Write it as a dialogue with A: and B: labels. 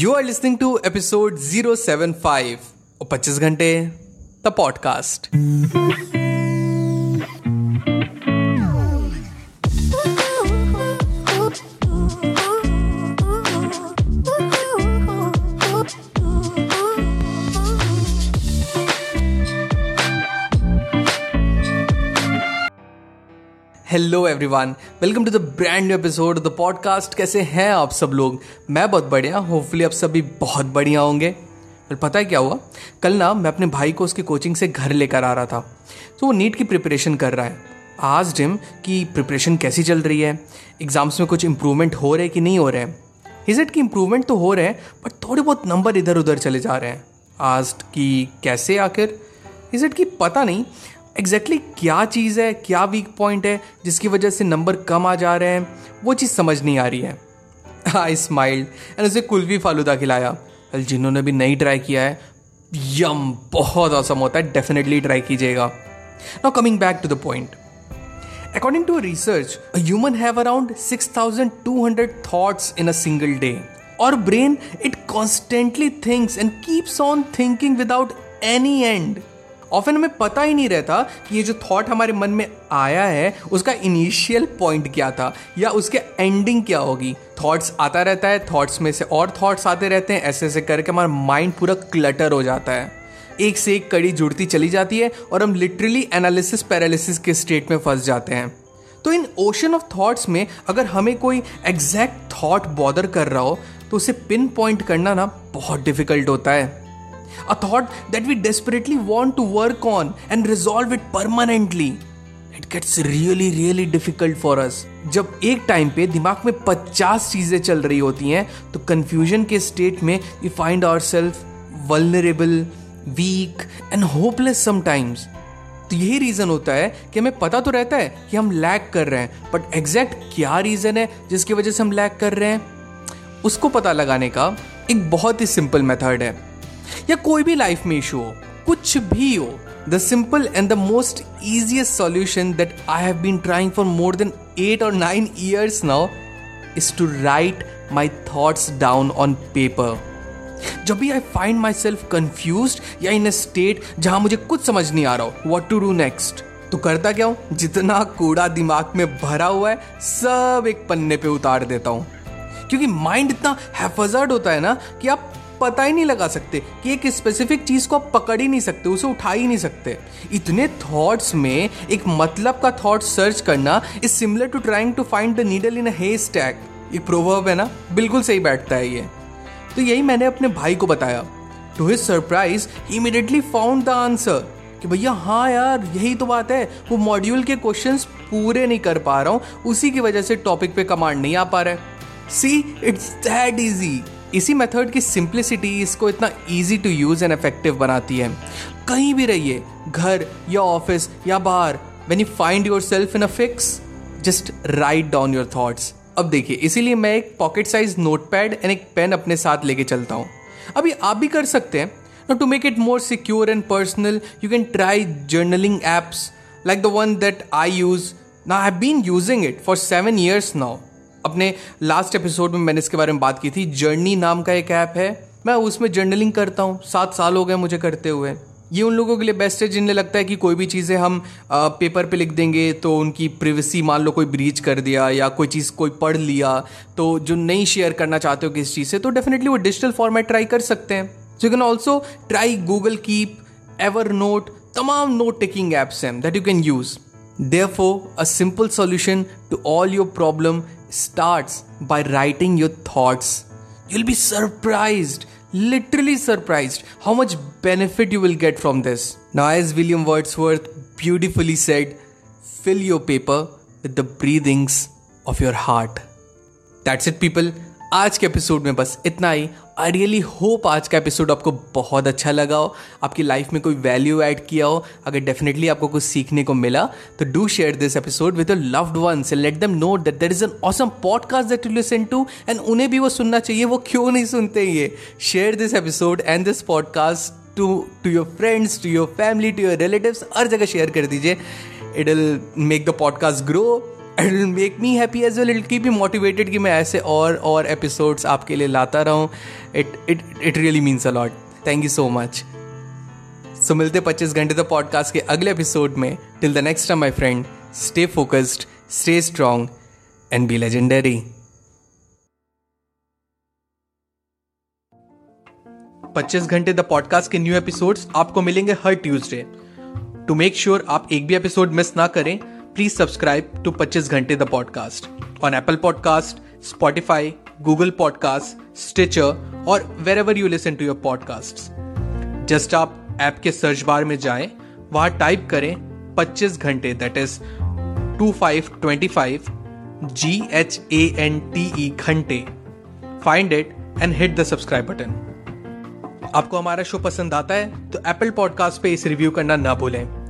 A: You are listening to episode 075 और 25 घंटे the podcast hello everyone welcome to the brand new episode the podcast कैसे हैं आप सब लोग? मैं बहुत बढ़िया होपफुली आप सभी बहुत बढ़िया होंगे। पर पता है क्या हुआ? कल ना मैं अपने भाई को उसकी कोचिंग से घर लेकर आ रहा था। तो वो नीट की प्रिपरेशन कर रहा है। आज डिम कि प्रिपरेशन कैसी चल रही है? एग्ज़ाम्स में कुछ इम्प्रूवमेंट हो रहे कि नहीं हो रहे? हैं इज़ की इम्प्रूवमेंट तो हो रहे हैं बट थोड़े बहुत नंबर इधर उधर चले जा रहे हैं। आज की कैसे आखिर? इज़ इट की पता नहीं एग्जैक्टली exactly क्या चीज़ है, क्या वीक पॉइंट है, जिसकी वजह से नंबर कम आ जा रहे हैं, वो चीज़ समझ नहीं आ रही है। आई स्माइल्ड एंड उसे कुलवी फालूदा खिलाया। अल, जिन्होंने भी नहीं ट्राई किया है, यम, बहुत असम होता है डेफिनेटली ट्राई कीजिएगा। Now coming back to the point according to research human have around six thousand two hundred thoughts in a single day और brain it constantly thinks and keeps on thinking without any end often हमें पता ही नहीं रहता कि ये जो thought हमारे मन में आया है, उसका इनिशियल पॉइंट क्या था, या उसके एंडिंग क्या होगी। थॉट्स आता रहता है थॉट्स में से और थॉट्स आते रहते हैं, ऐसे ऐसे करके हमारा माइंड पूरा क्लटर हो जाता है। एक से एक कड़ी जुड़ती चली जाती है और हम लिटरली एनालिसिस पैरालिसिस के स्टेट में फंस जाते हैं। तो इन ओशन ऑफ़ थॉट्स में अगर हमें कोई एग्जैक्ट थॉट बॉदर कर रहा हो तो उसे पिन पॉइंट करना ना बहुत डिफ़िकल्ट होता है। A thought that we desperately want to work on and resolve it permanently. It gets really really difficult for us जब एक टाइम पे दिमाग में पचास चीज़ें चल रही होती हैं तो कंफ्यूजन के स्टेट में we find our self vulnerable weak and hopeless sometimes तो यही रीजन होता है कि हमें पता तो रहता है कि हम लैक कर रहे हैं बट एग्जैक्ट क्या रीजन है जिसकी वजह से हम लैक कर रहे हैं? उसको पता लगाने का एक बहुत ही सिंपल मेथड है। या कोई भी लाइफ में इशू हो, कुछ भी हो the simple and the most easiest solution that I have been trying for more than eight और nine years now is to write my thoughts down on paper जब भी I find my self confused या in a state जहाँ मुझे कुछ समझ नहीं आ रहा हो वॉट टू डू नेक्स्ट तो करता क्या हूँ? जितना कूड़ा दिमाग में भरा हुआ है, सब एक पन्ने पे उतार देता हूँ। क्योंकि माइंड इतना हैफजर्ड होता है ना कि आप पता ही नहीं लगा सकते कि एक स्पेसिफिक चीज़ को आप पकड़ ही नहीं सकते, उसे उठा ही नहीं सकते। इतने थॉट्स में एक मतलब का थॉट सर्च करना is similar to trying to find the needle in hay stack एक प्रोवर्ब है ना? बिल्कुल सही बैठता है ये। तो यही मैंने अपने भाई को बताया। To his surprise he immediately found the answer कि भैया हाँ यार, यही तो बात है। वो मॉड्यूल के क्वेश्चंस पूरे नहीं कर पा रहा हूँ। उसी की वजह से टॉपिक पे कमांड नहीं आ पा रहा है। सी इट्स दैट इजी इसी मेथड की सिंप्लिसिटी इसको इतना easy to use and effective बनाती है कहीं भी रहिए घर या ऑफ़िस या बाहर when you find your self in a fix just write down your thoughts अब देखिए इसीलिए मैं एक pocket size note pad and एक पेन अपने साथ लेके चलता हूँ अभी आप भी कर सकते हैं Now, to make it more secure and personal, you can try journaling apps like the one that I use. Now, I've been using it for seven years now. अपने लास्ट एपिसोड में मैंने इसके बारे में बात की थी। जर्नी नाम का एक ऐप है। मैं उसमें जर्नलिंग करता हूँ। सात साल हो गए मुझे करते हुए। ये उन लोगों के लिए बेस्ट है जिन्हें लगता है कि कोई भी चीज़ें हम आ, पेपर पे लिख देंगे तो उनकी प्रिवेसी मान लो कोई ब्रीच कर दिया या कोई चीज़ कोई पढ़ लिया तो जो नहीं शेयर करना चाहते हो किस चीज़ से तो डेफिनेटली वो डिजिटल फॉर्मेट ट्राई कर सकते हैं। So you can also try Google keep Evernote तमाम नोट टेकिंग एप्स हैं that you can use Therefore, a simple solution to all your problem starts by writing your thoughts. You'll be surprised, literally surprised, how much benefit you will get from this. Now, as William Wordsworth beautifully said, fill your paper with the breathings of your heart. That's it, people. आज के episode में बस इतना ही। I really hope आज का episode आपको बहुत अच्छा लगा हो, आपकी लाइफ में कोई वैल्यू ऐड किया हो, अगर डेफिनेटली आपको कुछ सीखने को मिला तो do share this episode with loved ones let them know that there is an awesome podcast that you listen to and उन्हें भी वो सुनना चाहिए, वो क्यों नहीं सुनते ये? Share this episode and this podcast to to your friends to your family to your relatives हर जगह शेयर कर दीजिए। It will make the podcast grow it make me happy as well it keep me motivated कि मैं ऐसे और और episodes आपके लिए लाता रहूँ. It it it really means a lot thank you so much so मिलते पच्चीस घंटे द पॉडकास्ट के अगले एपिसोड में. Till the next time my friend stay focused stay strong and be legendary पच्चीस घंटे द पॉडकास्ट के न्यू एपिसोड्स आपको मिलेंगे हर ट्यूसडे टू मेक श्योर आप एक भी एपिसोड मिस ना करें प्लीज़ सब्सक्राइब टू पच्चीस घंटे the podcast on Apple podcast Spotify Google podcast Stitcher और wherever you listen to your podcast just आप ऐप के सर्च बार में जाएँ, वहाँ टाइप करें 25 घंटे that is two five twenty five G H A N T E घंटे. Find it and hit the subscribe button आपको हमारा शो पसंद आता है तो एप्पल पॉडकास्ट पे इस रिव्यू करना ना भूलें।